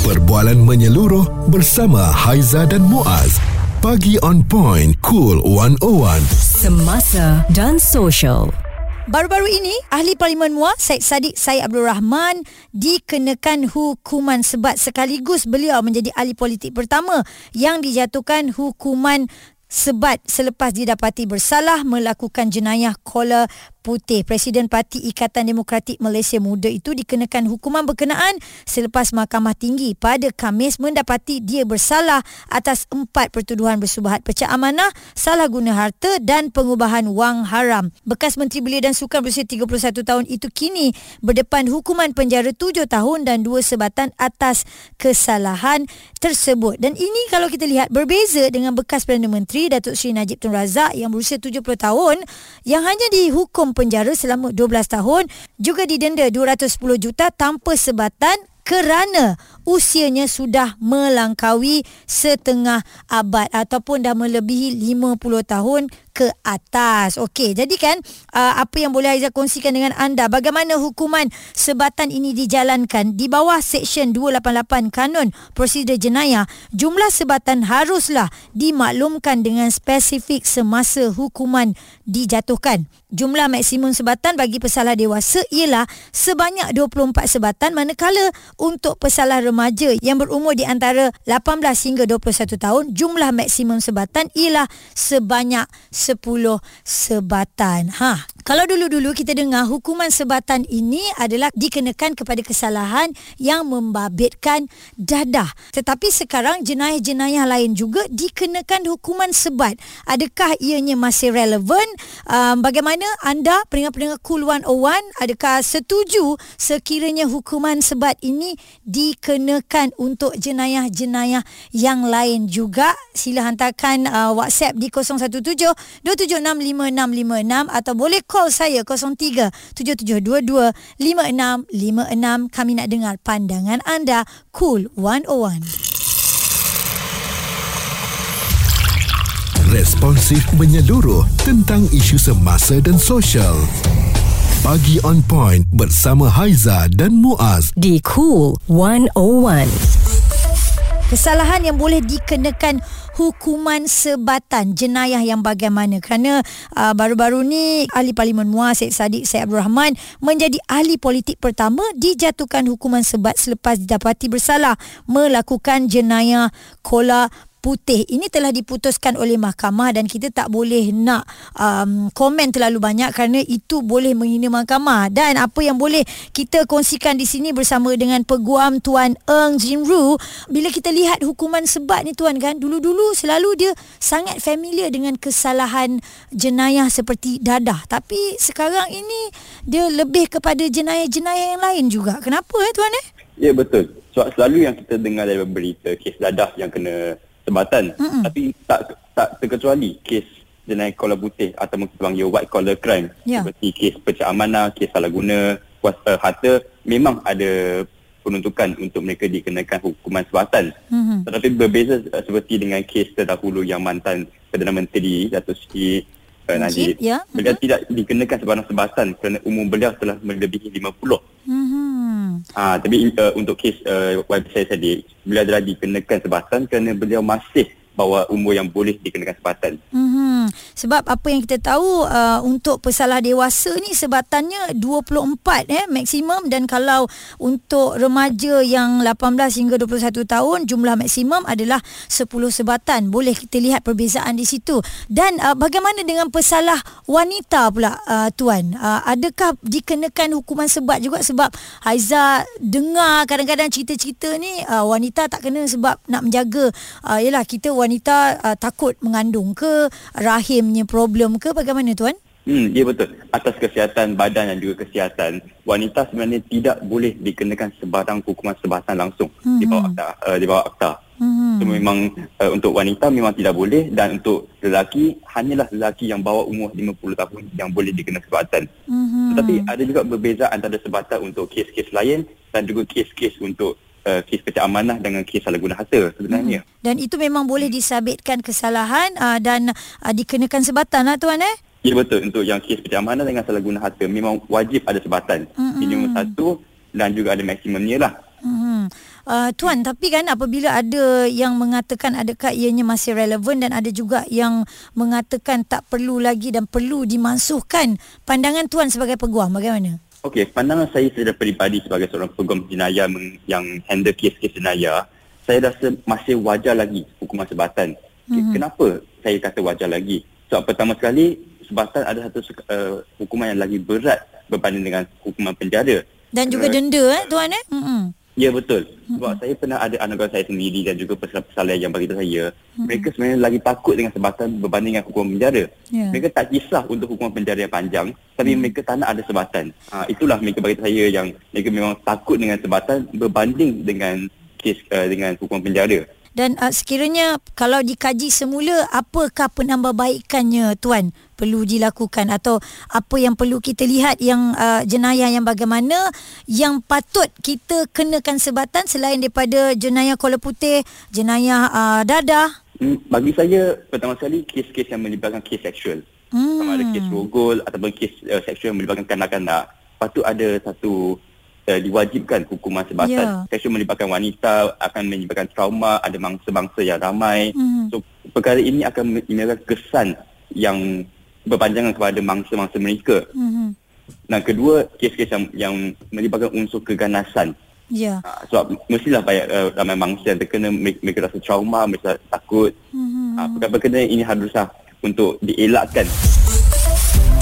Perbualan menyeluruh bersama Haiza dan Muaz. Pagi on point, cool 101. Semasa dan social. Baru-baru ini, Ahli Parlimen MUA, Syed Saddiq Syed Abdul Rahman dikenakan hukuman sebat sekaligus beliau menjadi ahli politik pertama yang dijatuhkan hukuman sebat selepas didapati bersalah melakukan jenayah kola putih. Presiden Parti Ikatan Demokratik Malaysia Muda itu dikenakan hukuman berkenaan selepas Mahkamah Tinggi pada Khamis mendapati dia bersalah atas empat pertuduhan bersubahat pecah amanah, salah guna harta dan pengubahan wang haram. Bekas Menteri Belia dan Sukan berusia 31 tahun itu kini berdepan hukuman penjara 7 tahun dan dua sebatan atas kesalahan tersebut. Dan ini kalau kita lihat berbeza dengan bekas Perdana Menteri Datuk Seri Najib Tun Razak yang berusia 70 tahun yang hanya dihukum penjara selama 12 tahun juga didenda 210 juta tanpa sebatan kerana usianya sudah melangkaui setengah abad ataupun dah melebihi 50 tahun ke atas. Okey, jadi kan uh, apa yang boleh Aizah kongsikan dengan anda bagaimana hukuman sebatan ini dijalankan di bawah Seksyen 288 Kanun Prosedur Jenayah, jumlah sebatan haruslah dimaklumkan dengan spesifik semasa hukuman dijatuhkan. Jumlah maksimum sebatan bagi pesalah dewasa ialah sebanyak 24 sebatan manakala untuk pesalah remaja yang berumur di antara 18 hingga 21 tahun jumlah maksimum sebatan ialah sebanyak 10 sebatan. Ha, kalau dulu-dulu kita dengar hukuman sebatan ini adalah dikenakan kepada kesalahan yang membabitkan dadah. Tetapi sekarang jenayah-jenayah lain juga dikenakan hukuman sebat. Adakah ianya masih relevan? Um, bagaimana anda pendengar-pendengar Cool 101 adakah setuju sekiranya hukuman sebat ini dikenakan untuk jenayah-jenayah yang lain juga? Sila hantarkan uh, WhatsApp di 017 276 5656 atau boleh call saya 0377225656 kami nak dengar pandangan anda cool 101 Responsif menyeluruh tentang isu semasa dan sosial. Pagi on point bersama Haiza dan Muaz. Di Cool 101. Kesalahan yang boleh dikenakan hukuman sebatan jenayah yang bagaimana? Kerana uh, baru-baru ni ahli parlimen MUA Syed Saddiq Syed Abdul Rahman menjadi ahli politik pertama dijatuhkan hukuman sebat selepas didapati bersalah melakukan jenayah kola putih ini telah diputuskan oleh mahkamah dan kita tak boleh nak um, komen terlalu banyak kerana itu boleh menghina mahkamah dan apa yang boleh kita kongsikan di sini bersama dengan peguam Tuan Eng Jinru bila kita lihat hukuman sebat ni Tuan kan dulu-dulu selalu dia sangat familiar dengan kesalahan jenayah seperti dadah tapi sekarang ini dia lebih kepada jenayah-jenayah yang lain juga kenapa eh Tuan eh? Ya betul. Sebab selalu yang kita dengar dari berita kes dadah yang kena sebatan Mm-mm. tapi tak tak terkecuali kes jenayah kola putih atau mungkin panggil white collar crime yeah. seperti kes pecah amanah, kes salah guna kuasa harta memang ada penuntukan untuk mereka dikenakan hukuman sebatan. Mm-hmm. Tetapi berbeza uh, seperti dengan kes terdahulu yang mantan Perdana Menteri Datuk Seri uh, Najib. Ya. Beliau mm-hmm. tidak dikenakan sebarang sebatan kerana umur beliau telah melebihi 50. Mm-hmm. Ah, tapi uh, untuk kes uh, wife saya tadi, beliau adalah dikenakan sebatan kerana beliau masih bawa umur yang boleh dikenakan sebatan. Mm-hmm. Sebab apa yang kita tahu uh, untuk pesalah dewasa ni sebatannya 24 eh maksimum dan kalau untuk remaja yang 18 hingga 21 tahun jumlah maksimum adalah 10 sebatan. Boleh kita lihat perbezaan di situ. Dan uh, bagaimana dengan pesalah wanita pula uh, tuan? Uh, adakah dikenakan hukuman sebat juga sebab Haiza dengar kadang-kadang cerita-cerita ni uh, wanita tak kena sebab nak menjaga uh, yalah kita wanita uh, takut mengandung ke rahimnya problem ke bagaimana tuan? Hmm, ya betul. Atas kesihatan badan dan juga kesihatan, wanita sebenarnya tidak boleh dikenakan sebarang hukuman sebatan langsung hmm. di bawah akta. Uh, di bawah akta. Hmm. So, memang uh, untuk wanita memang tidak boleh dan untuk lelaki hanyalah lelaki yang bawah umur 50 tahun yang boleh dikenakan sebatan. Hmm. Tetapi ada juga berbeza antara sebatan untuk kes-kes lain dan juga kes-kes untuk uh, kes amanah dengan kes salah guna harta sebenarnya. Hmm. Dan itu memang boleh disabitkan kesalahan uh, dan uh, dikenakan sebatan lah tuan eh? Ya betul untuk yang kes pecah amanah dengan salah guna harta memang wajib ada sebatan. Hmm. Minimum satu dan juga ada maksimumnya lah. Hmm. Uh, Tuan, tapi kan apabila ada yang mengatakan adakah ianya masih relevan dan ada juga yang mengatakan tak perlu lagi dan perlu dimansuhkan. Pandangan Tuan sebagai peguam bagaimana? Okey, pandangan saya secara peribadi sebagai seorang peguam jenayah yang handle kes-kes jenayah, saya rasa masih wajar lagi hukuman sebatan. Mm-hmm. Kenapa saya kata wajar lagi? Sebab pertama sekali, sebatan ada satu uh, hukuman yang lagi berat berbanding dengan hukuman penjara. Dan juga uh, denda eh, Tuan eh? Mm-hmm. Ya betul. Sebab mm-hmm. saya pernah ada anak saya sendiri dan juga pesalah-pesalah yang bagi saya, mm-hmm. mereka sebenarnya lagi takut dengan sebatan berbanding dengan hukuman penjara. Yeah. Mereka tak kisah untuk hukuman penjara yang panjang, tapi mm-hmm. mereka tak nak ada sebatan. Ha, itulah mereka bagi saya yang mereka memang takut dengan sebatan berbanding dengan kes uh, dengan hukuman penjara. Dan uh, sekiranya kalau dikaji semula apakah penambahbaikannya tuan perlu dilakukan atau apa yang perlu kita lihat yang uh, jenayah yang bagaimana yang patut kita kenakan sebatan selain daripada jenayah kola putih, jenayah uh, dadah? Hmm, bagi saya pertama sekali kes-kes yang melibatkan kes seksual. Hmm. Sama ada kes rogol ataupun kes uh, seksual yang melibatkan kanak-kanak patut ada satu uh, diwajibkan hukuman sebatan. Yeah. Seksual melibatkan wanita akan menyebabkan trauma, ada mangsa-mangsa yang ramai. Mm. So perkara ini akan menyebarkan kesan yang berpanjangan kepada mangsa-mangsa mereka. Mm-hmm. Dan kedua, kes-kes yang, yang melibatkan unsur keganasan. Ya. Yeah. Uh, sebab mestilah banyak uh, ramai mangsa yang terkena mereka, mereka rasa trauma, mereka takut. Mm-hmm. Uh, perkara-perkara ini haruslah untuk dielakkan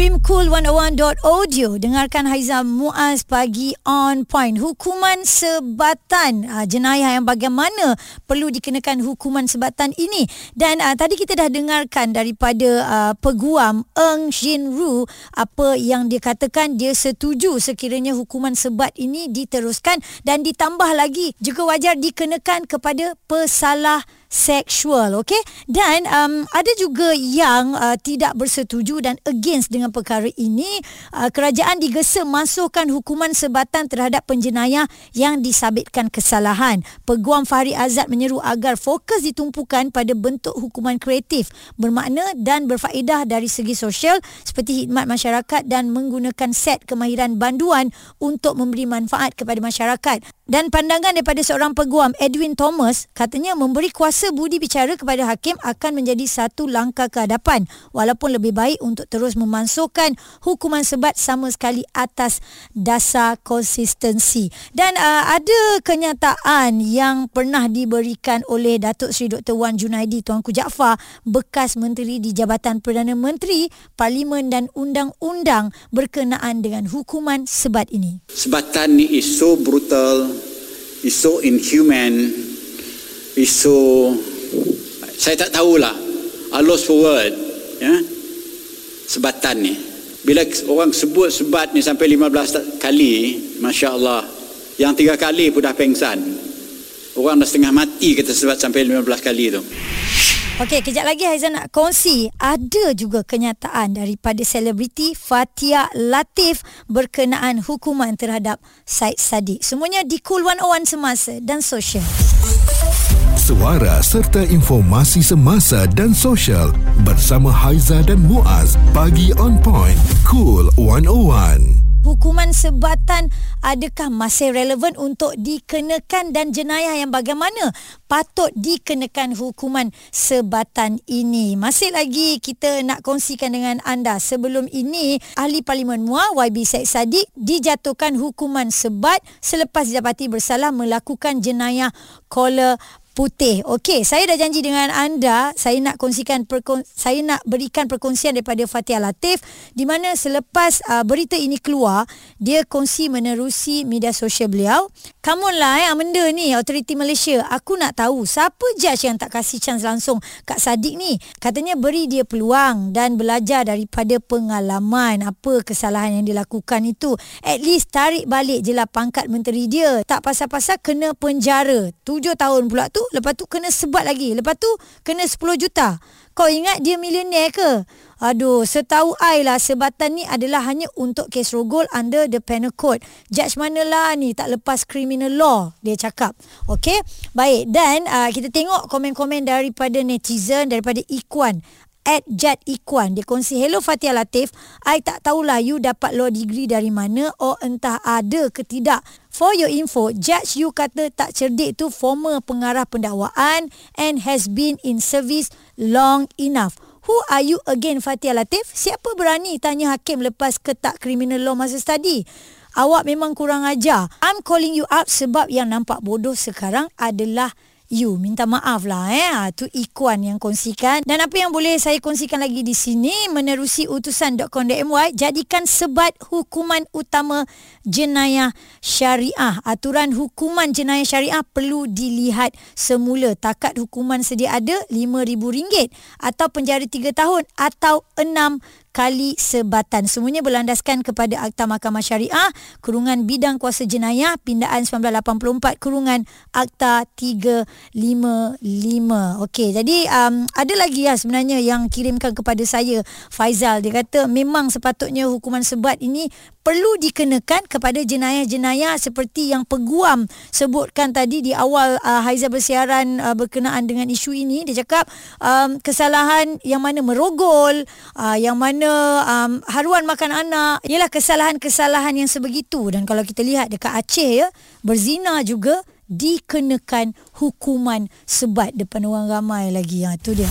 Stream Cool 101.audio Dengarkan Haiza Muaz pagi on point. Hukuman sebatan. Uh, Jenayah yang bagaimana Perlu dikenakan hukuman sebatan ini? Dan uh, tadi kita dah dengarkan Daripada uh, peguam Eng Jin Ru Apa yang dia katakan Dia setuju sekiranya hukuman sebat ini Diteruskan Dan ditambah lagi Juga wajar dikenakan kepada pesalah seksual okey? Dan um, ada juga yang uh, tidak bersetuju dan against dengan perkara ini uh, kerajaan digesa masukkan hukuman sebatan terhadap penjenayah yang disabitkan kesalahan. Peguam Fahri Azad menyeru agar fokus ditumpukan pada bentuk hukuman kreatif bermakna dan berfaedah dari segi sosial seperti khidmat masyarakat dan menggunakan set kemahiran banduan untuk memberi manfaat kepada masyarakat. Dan pandangan daripada seorang peguam Edwin Thomas katanya memberi kuasa budi bicara kepada hakim akan menjadi satu langkah ke hadapan walaupun lebih baik untuk terus memansuhkan hukuman sebat sama sekali atas dasar konsistensi. Dan uh, ada kenyataan yang pernah diberikan oleh Datuk Seri Dr. Wan Junaidi Tuanku Jaafar bekas menteri di Jabatan Perdana Menteri, Parlimen dan Undang-Undang berkenaan dengan hukuman sebat ini. Sebatan ni is so brutal is so inhuman, is so saya tak tahulah. I lost for word. Ya? Sebatan ni. Bila orang sebut sebat ni sampai 15 kali, Masya Allah. Yang tiga kali pun dah pengsan. Orang dah setengah mati kata sebat sampai 15 kali tu. Okey, kejap lagi Haizan nak kongsi ada juga kenyataan daripada selebriti Fatia Latif berkenaan hukuman terhadap Said Sadiq. Semuanya di Cool 101 semasa dan sosial. Suara serta informasi semasa dan sosial bersama Haiza dan Muaz bagi On Point Cool 101 hukuman sebatan adakah masih relevan untuk dikenakan dan jenayah yang bagaimana patut dikenakan hukuman sebatan ini. Masih lagi kita nak kongsikan dengan anda. Sebelum ini, Ahli Parlimen MUA YB Syed Saddiq dijatuhkan hukuman sebat selepas didapati bersalah melakukan jenayah kola putih. Okey, saya dah janji dengan anda, saya nak kongsikan perkon- saya nak berikan perkongsian daripada Fatia Latif di mana selepas uh, berita ini keluar, dia kongsi menerusi media sosial beliau. Come on lah eh, benda ni, Authority Malaysia. Aku nak tahu siapa judge yang tak kasih chance langsung Kak Sadik ni. Katanya beri dia peluang dan belajar daripada pengalaman apa kesalahan yang dilakukan itu. At least tarik balik je lah pangkat menteri dia. Tak pasal-pasal kena penjara. Tujuh tahun pula tu lepas tu kena sebat lagi. Lepas tu kena 10 juta. Kau ingat dia milioner ke? Aduh, setahu I lah sebatan ni adalah hanya untuk kes rogol under the penal code. Judge mana lah ni tak lepas criminal law, dia cakap. Okay, baik. Dan uh, kita tengok komen-komen daripada netizen, daripada Ikuan. At Jad Ikwan. Dia kongsi, Hello Fatia Latif, I tak tahulah you dapat law degree dari mana or entah ada ke tidak. For your info, Judge you kata tak cerdik tu former pengarah pendakwaan and has been in service long enough. Who are you again Fatia Latif? Siapa berani tanya hakim lepas ketak criminal law masa study? Awak memang kurang ajar. I'm calling you up sebab yang nampak bodoh sekarang adalah you. Minta maaf lah eh. Ha, tu Ikuan yang kongsikan. Dan apa yang boleh saya kongsikan lagi di sini menerusi utusan.com.my jadikan sebat hukuman utama jenayah syariah. Aturan hukuman jenayah syariah perlu dilihat semula. Takat hukuman sedia ada RM5,000 atau penjara 3 tahun atau 6 kali sebatan. Semuanya berlandaskan kepada Akta Mahkamah Syariah, Kurungan Bidang Kuasa Jenayah, Pindaan 1984, Kurungan Akta 355. Okey, jadi um, ada lagi ya sebenarnya yang kirimkan kepada saya Faizal. Dia kata memang sepatutnya hukuman sebat ini perlu dikenakan kepada jenayah-jenayah seperti yang peguam sebutkan tadi di awal uh, Haiza bersiaran uh, berkenaan dengan isu ini. Dia cakap um, kesalahan yang mana merogol uh, yang mana um, haruan makan anak ialah kesalahan-kesalahan yang sebegitu. Dan kalau kita lihat dekat Aceh ya berzina juga dikenakan hukuman sebat depan orang ramai lagi. Ha tu dia